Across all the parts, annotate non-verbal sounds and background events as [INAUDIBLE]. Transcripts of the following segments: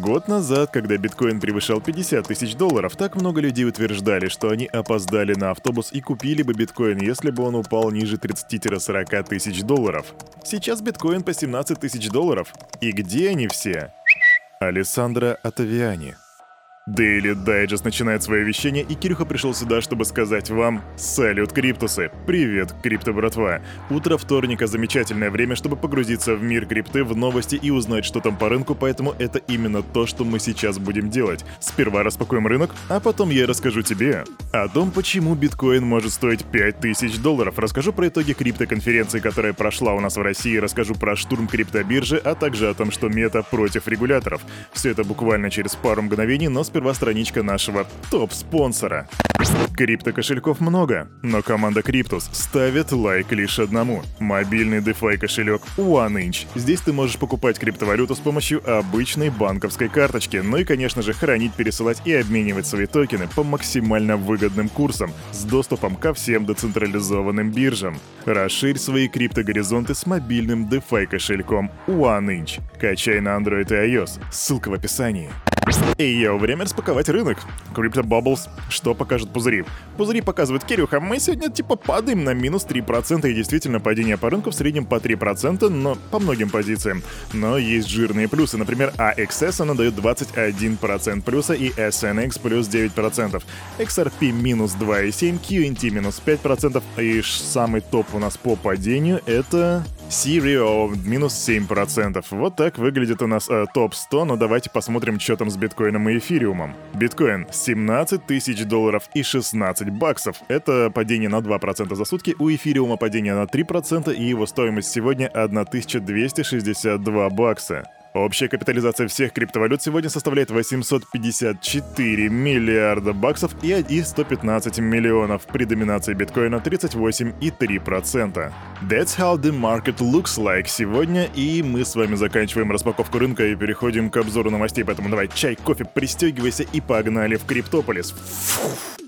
Год назад, когда биткоин превышал 50 тысяч долларов, так много людей утверждали, что они опоздали на автобус и купили бы биткоин, если бы он упал ниже 30-40 тысяч долларов. Сейчас биткоин по 17 тысяч долларов. И где они все? Александра Атавиани. Daily Digest начинает свое вещание, и Кирюха пришел сюда, чтобы сказать вам «Салют, Криптусы!» Привет, крипто братва! Утро вторника – замечательное время, чтобы погрузиться в мир крипты, в новости и узнать, что там по рынку, поэтому это именно то, что мы сейчас будем делать. Сперва распакуем рынок, а потом я расскажу тебе о том, почему биткоин может стоить 5000 долларов. Расскажу про итоги криптоконференции, которая прошла у нас в России, расскажу про штурм криптобиржи, а также о том, что мета против регуляторов. Все это буквально через пару мгновений, но сперва сперва страничка нашего топ-спонсора. Крипто-кошельков много, но команда Криптус ставит лайк лишь одному. Мобильный DeFi кошелек OneInch. Здесь ты можешь покупать криптовалюту с помощью обычной банковской карточки, ну и, конечно же, хранить, пересылать и обменивать свои токены по максимально выгодным курсам с доступом ко всем децентрализованным биржам. Расширь свои криптогоризонты с мобильным DeFi кошельком OneInch. Качай на Android и iOS. Ссылка в описании. И йоу, время распаковать рынок. Crypto Bubbles. Что покажут пузыри? Пузыри показывают, Кирюха, мы сегодня типа падаем на минус 3%, и действительно падение по рынку в среднем по 3%, но по многим позициям. Но есть жирные плюсы, например, AXS она дает 21% плюса и SNX плюс 9%. XRP минус 2,7%, QNT минус 5%, и самый топ у нас по падению это Sirio минус 7%. Вот так выглядит у нас э, топ-100, но давайте посмотрим, что там с биткоином и эфириумом. Биткоин 17 тысяч долларов и 16 баксов. Это падение на 2% за сутки, у эфириума падение на 3% и его стоимость сегодня 1262 бакса. Общая капитализация всех криптовалют сегодня составляет 854 миллиарда баксов и 115 миллионов, при доминации биткоина 38,3%. That's how the market looks like сегодня, и мы с вами заканчиваем распаковку рынка и переходим к обзору новостей, поэтому давай чай, кофе, пристегивайся и погнали в Криптополис. Фух.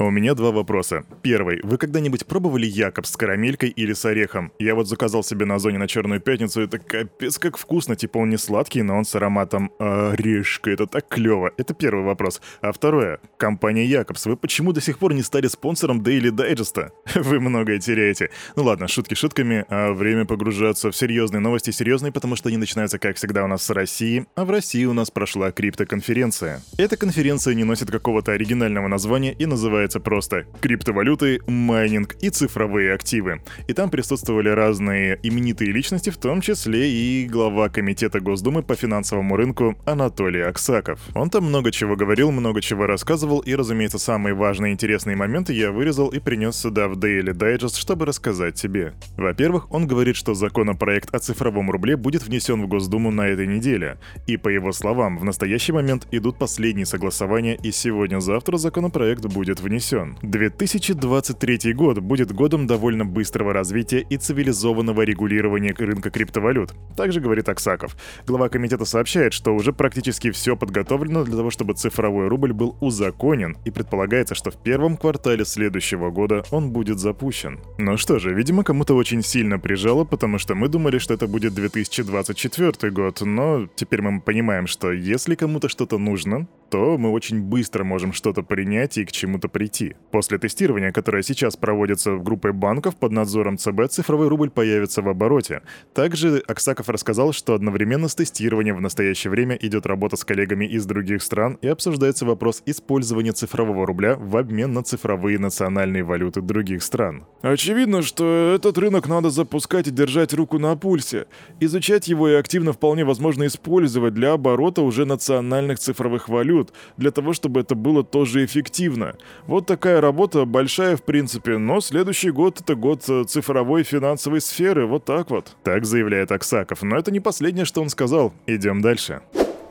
У меня два вопроса. Первый. Вы когда-нибудь пробовали Якоб с карамелькой или с орехом? Я вот заказал себе на зоне на Черную Пятницу, это капец как вкусно. Типа он не сладкий, но он с ароматом орешка. Это так клево. Это первый вопрос. А второе. Компания Якобс, вы почему до сих пор не стали спонсором Daily Digest? [LAUGHS] Вы многое теряете. Ну ладно, шутки шутками, а время погружаться в серьезные новости серьезные, потому что они начинаются, как всегда, у нас с России. А в России у нас прошла криптоконференция. Эта конференция не носит какого-то оригинального названия и называется называется просто «Криптовалюты, майнинг и цифровые активы». И там присутствовали разные именитые личности, в том числе и глава Комитета Госдумы по финансовому рынку Анатолий Аксаков. Он там много чего говорил, много чего рассказывал, и, разумеется, самые важные интересные моменты я вырезал и принес сюда в Daily Digest, чтобы рассказать тебе. Во-первых, он говорит, что законопроект о цифровом рубле будет внесен в Госдуму на этой неделе. И, по его словам, в настоящий момент идут последние согласования, и сегодня-завтра законопроект будет внесен внесен. 2023 год будет годом довольно быстрого развития и цивилизованного регулирования рынка криптовалют. Также говорит Аксаков. Глава комитета сообщает, что уже практически все подготовлено для того, чтобы цифровой рубль был узаконен, и предполагается, что в первом квартале следующего года он будет запущен. Ну что же, видимо, кому-то очень сильно прижало, потому что мы думали, что это будет 2024 год, но теперь мы понимаем, что если кому-то что-то нужно, то мы очень быстро можем что-то принять и к чему-то прийти. После тестирования, которое сейчас проводится в группе банков под надзором ЦБ, цифровой рубль появится в обороте. Также Аксаков рассказал, что одновременно с тестированием в настоящее время идет работа с коллегами из других стран и обсуждается вопрос использования цифрового рубля в обмен на цифровые национальные валюты других стран. Очевидно, что этот рынок надо запускать и держать руку на пульсе. Изучать его и активно вполне возможно использовать для оборота уже национальных цифровых валют, валют, для того, чтобы это было тоже эффективно. Вот такая работа большая в принципе, но следующий год это год э, цифровой финансовой сферы, вот так вот. Так заявляет Аксаков, но это не последнее, что он сказал. Идем дальше.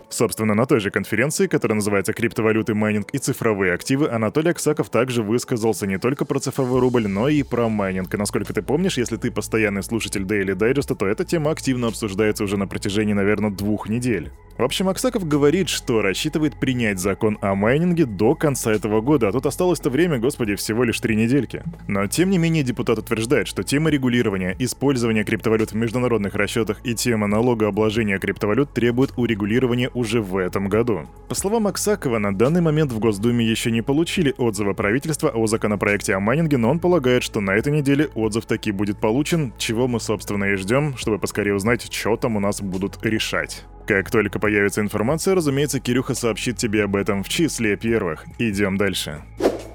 Собственно, на той же конференции, которая называется «Криптовалюты, майнинг и цифровые активы», Анатолий Аксаков также высказался не только про цифровой рубль, но и про майнинг. И насколько ты помнишь, если ты постоянный слушатель Daily Digest, то эта тема активно обсуждается уже на протяжении, наверное, двух недель. В общем, Аксаков говорит, что рассчитывает принять закон о майнинге до конца этого года, а тут осталось-то время, господи, всего лишь три недельки. Но тем не менее депутат утверждает, что тема регулирования, использования криптовалют в международных расчетах и тема налогообложения криптовалют требует урегулирования уже в этом году. По словам Аксакова, на данный момент в Госдуме еще не получили отзыва правительства о законопроекте о майнинге, но он полагает, что на этой неделе отзыв таки будет получен, чего мы, собственно, и ждем, чтобы поскорее узнать, что там у нас будут решать. Как только появится информация, разумеется, Кирюха сообщит тебе об этом в числе первых. Идем дальше.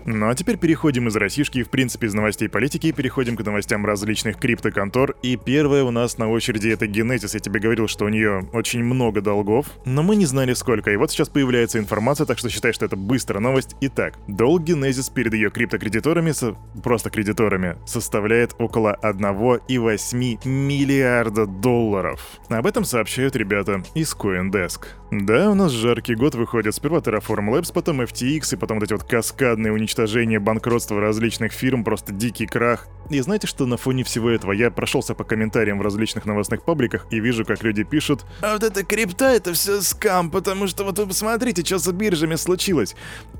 Ну а теперь переходим из Россишки в принципе из новостей политики переходим к новостям различных криптоконтор. И первая у нас на очереди это Genesis. Я тебе говорил, что у нее очень много долгов, но мы не знали сколько. И вот сейчас появляется информация, так что считай, что это быстрая новость. Итак, долг Genesis перед ее криптокредиторами, со... просто кредиторами, составляет около 1,8 миллиарда долларов. Об этом сообщают ребята из CoinDesk. Да, у нас жаркий год выходит. Сперва Terraform Labs, потом FTX, и потом вот эти вот каскадные уничтожения уничтожение, банкротство различных фирм, просто дикий крах. И знаете, что на фоне всего этого я прошелся по комментариям в различных новостных пабликах и вижу, как люди пишут «А вот это крипта, это все скам, потому что вот вы посмотрите, что с биржами случилось».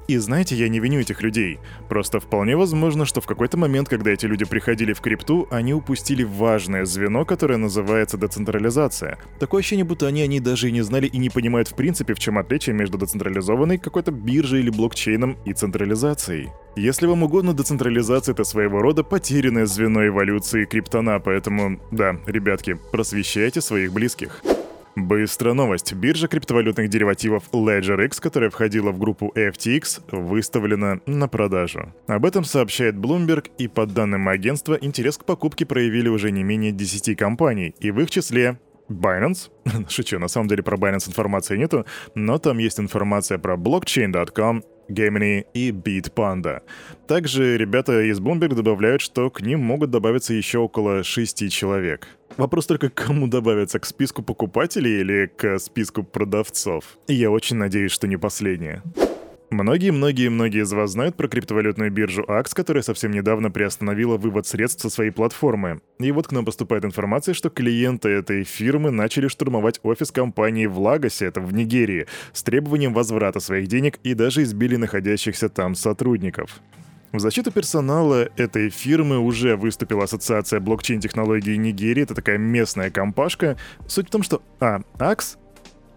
И знаете, я не виню этих людей. Просто вполне возможно, что в какой-то момент, когда эти люди приходили в крипту, они упустили важное звено, которое называется децентрализация. Такое ощущение, будто они, они даже и не знали и не понимают в принципе, в чем отличие между децентрализованной какой-то биржей или блокчейном и централизацией. Если вам угодно, децентрализация — это своего рода потерянное звено эволюции криптона, поэтому, да, ребятки, просвещайте своих близких. Быстрая новость. Биржа криптовалютных деривативов LedgerX, которая входила в группу FTX, выставлена на продажу. Об этом сообщает Bloomberg, и по данным агентства, интерес к покупке проявили уже не менее 10 компаний, и в их числе Binance. [LAUGHS] Шучу, на самом деле про Binance информации нету, но там есть информация про blockchain.com, Gemini и Bitpanda. Также ребята из Bloomberg добавляют, что к ним могут добавиться еще около 6 человек. Вопрос только, кому добавиться, к списку покупателей или к списку продавцов? Я очень надеюсь, что не последнее. Многие-многие-многие из вас знают про криптовалютную биржу AX, которая совсем недавно приостановила вывод средств со своей платформы. И вот к нам поступает информация, что клиенты этой фирмы начали штурмовать офис компании в Лагосе, это в Нигерии, с требованием возврата своих денег и даже избили находящихся там сотрудников. В защиту персонала этой фирмы уже выступила Ассоциация блокчейн-технологий Нигерии, это такая местная компашка. Суть в том, что, а, AX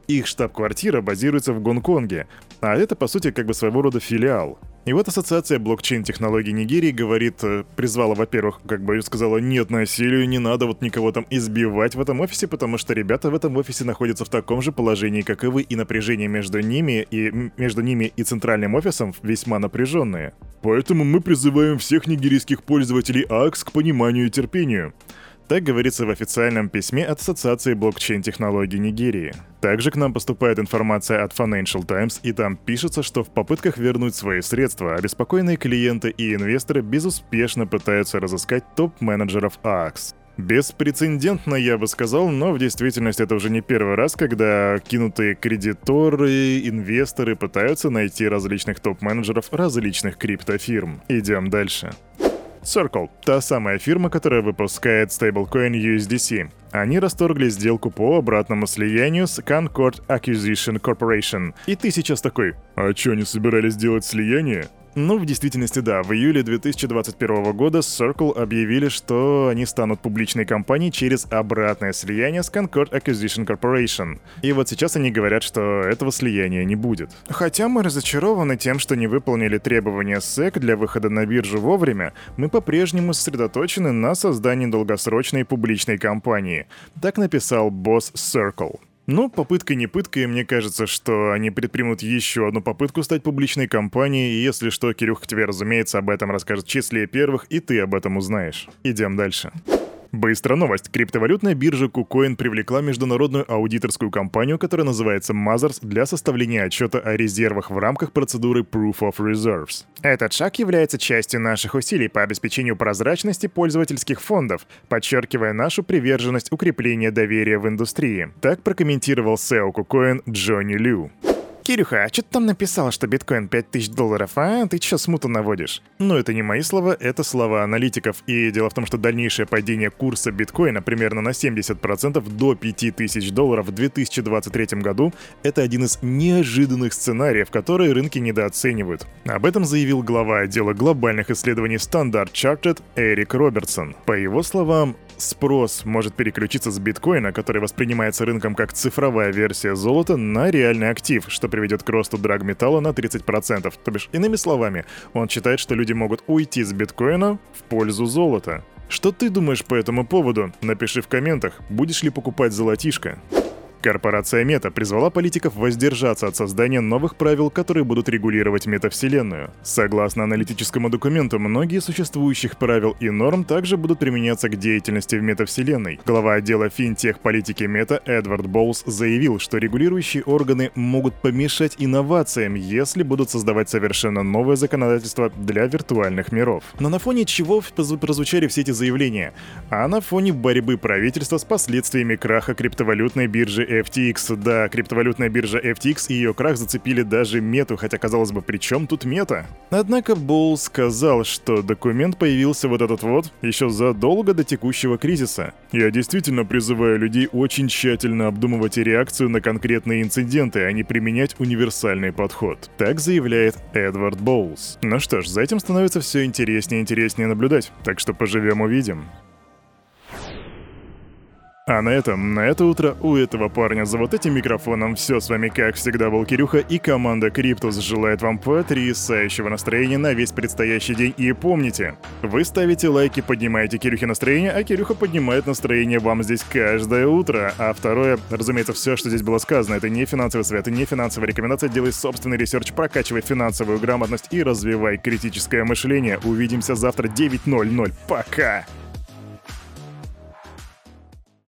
их штаб-квартира базируется в Гонконге, а это, по сути, как бы своего рода филиал. И вот Ассоциация блокчейн-технологий Нигерии говорит, э, призвала, во-первых, как бы сказала, нет насилию, не надо вот никого там избивать в этом офисе, потому что ребята в этом офисе находятся в таком же положении, как и вы, и напряжение между ними и между ними и центральным офисом весьма напряженные. Поэтому мы призываем всех нигерийских пользователей АКС к пониманию и терпению. Так говорится в официальном письме от Ассоциации блокчейн-технологий Нигерии. Также к нам поступает информация от Financial Times, и там пишется, что в попытках вернуть свои средства, обеспокоенные клиенты и инвесторы безуспешно пытаются разыскать топ-менеджеров AX. Беспрецедентно, я бы сказал, но в действительности это уже не первый раз, когда кинутые кредиторы, инвесторы пытаются найти различных топ-менеджеров различных криптофирм. Идем дальше. Circle — та самая фирма, которая выпускает стейблкоин USDC. Они расторгли сделку по обратному слиянию с Concord Acquisition Corporation. И ты сейчас такой, а чё, они собирались делать слияние? Ну, в действительности, да. В июле 2021 года Circle объявили, что они станут публичной компанией через обратное слияние с Concord Acquisition Corporation. И вот сейчас они говорят, что этого слияния не будет. Хотя мы разочарованы тем, что не выполнили требования SEC для выхода на биржу вовремя, мы по-прежнему сосредоточены на создании долгосрочной публичной компании. Так написал босс Circle. Ну, попытка не пытка, и мне кажется, что они предпримут еще одну попытку стать публичной компанией, и если что, Кирюх тебе, разумеется, об этом расскажет в числе первых, и ты об этом узнаешь. Идем дальше. Быстрая новость. Криптовалютная биржа KuCoin привлекла международную аудиторскую компанию, которая называется Mothers, для составления отчета о резервах в рамках процедуры Proof of Reserves. Этот шаг является частью наших усилий по обеспечению прозрачности пользовательских фондов, подчеркивая нашу приверженность укреплению доверия в индустрии. Так прокомментировал SEO KuCoin Джонни Лю. Кирюха, а что ты там написал, что биткоин 5000 долларов, а? Ты чё смуту наводишь? Ну, это не мои слова, это слова аналитиков. И дело в том, что дальнейшее падение курса биткоина примерно на 70% до 5000 долларов в 2023 году — это один из неожиданных сценариев, которые рынки недооценивают. Об этом заявил глава отдела глобальных исследований Standard Chartered Эрик Робертсон. По его словам, Спрос может переключиться с биткоина, который воспринимается рынком как цифровая версия золота, на реальный актив, что приведет к росту драгметалла на 30%. То бишь, иными словами, он считает, что люди могут уйти с биткоина в пользу золота. Что ты думаешь по этому поводу? Напиши в комментах, будешь ли покупать золотишко. Корпорация Мета призвала политиков воздержаться от создания новых правил, которые будут регулировать метавселенную. Согласно аналитическому документу, многие существующих правил и норм также будут применяться к деятельности в метавселенной. Глава отдела финтех политики Мета Эдвард Боулс заявил, что регулирующие органы могут помешать инновациям, если будут создавать совершенно новое законодательство для виртуальных миров. Но на фоне чего прозвучали все эти заявления? А на фоне борьбы правительства с последствиями краха криптовалютной биржи FTX. Да, криптовалютная биржа FTX и ее крах зацепили даже мету, хотя казалось бы, при чем тут мета? Однако Болл сказал, что документ появился вот этот вот еще задолго до текущего кризиса. Я действительно призываю людей очень тщательно обдумывать реакцию на конкретные инциденты, а не применять универсальный подход. Так заявляет Эдвард Боулс. Ну что ж, за этим становится все интереснее и интереснее наблюдать, так что поживем увидим. А на этом, на это утро у этого парня за вот этим микрофоном все с вами как всегда был Кирюха и команда Криптус желает вам потрясающего настроения на весь предстоящий день. И помните, вы ставите лайки, поднимаете Кирюхе настроение, а Кирюха поднимает настроение вам здесь каждое утро. А второе, разумеется, все, что здесь было сказано, это не финансовый совет, не финансовая рекомендация, делай собственный research, прокачивай финансовую грамотность и развивай критическое мышление. Увидимся завтра 9.00. Пока!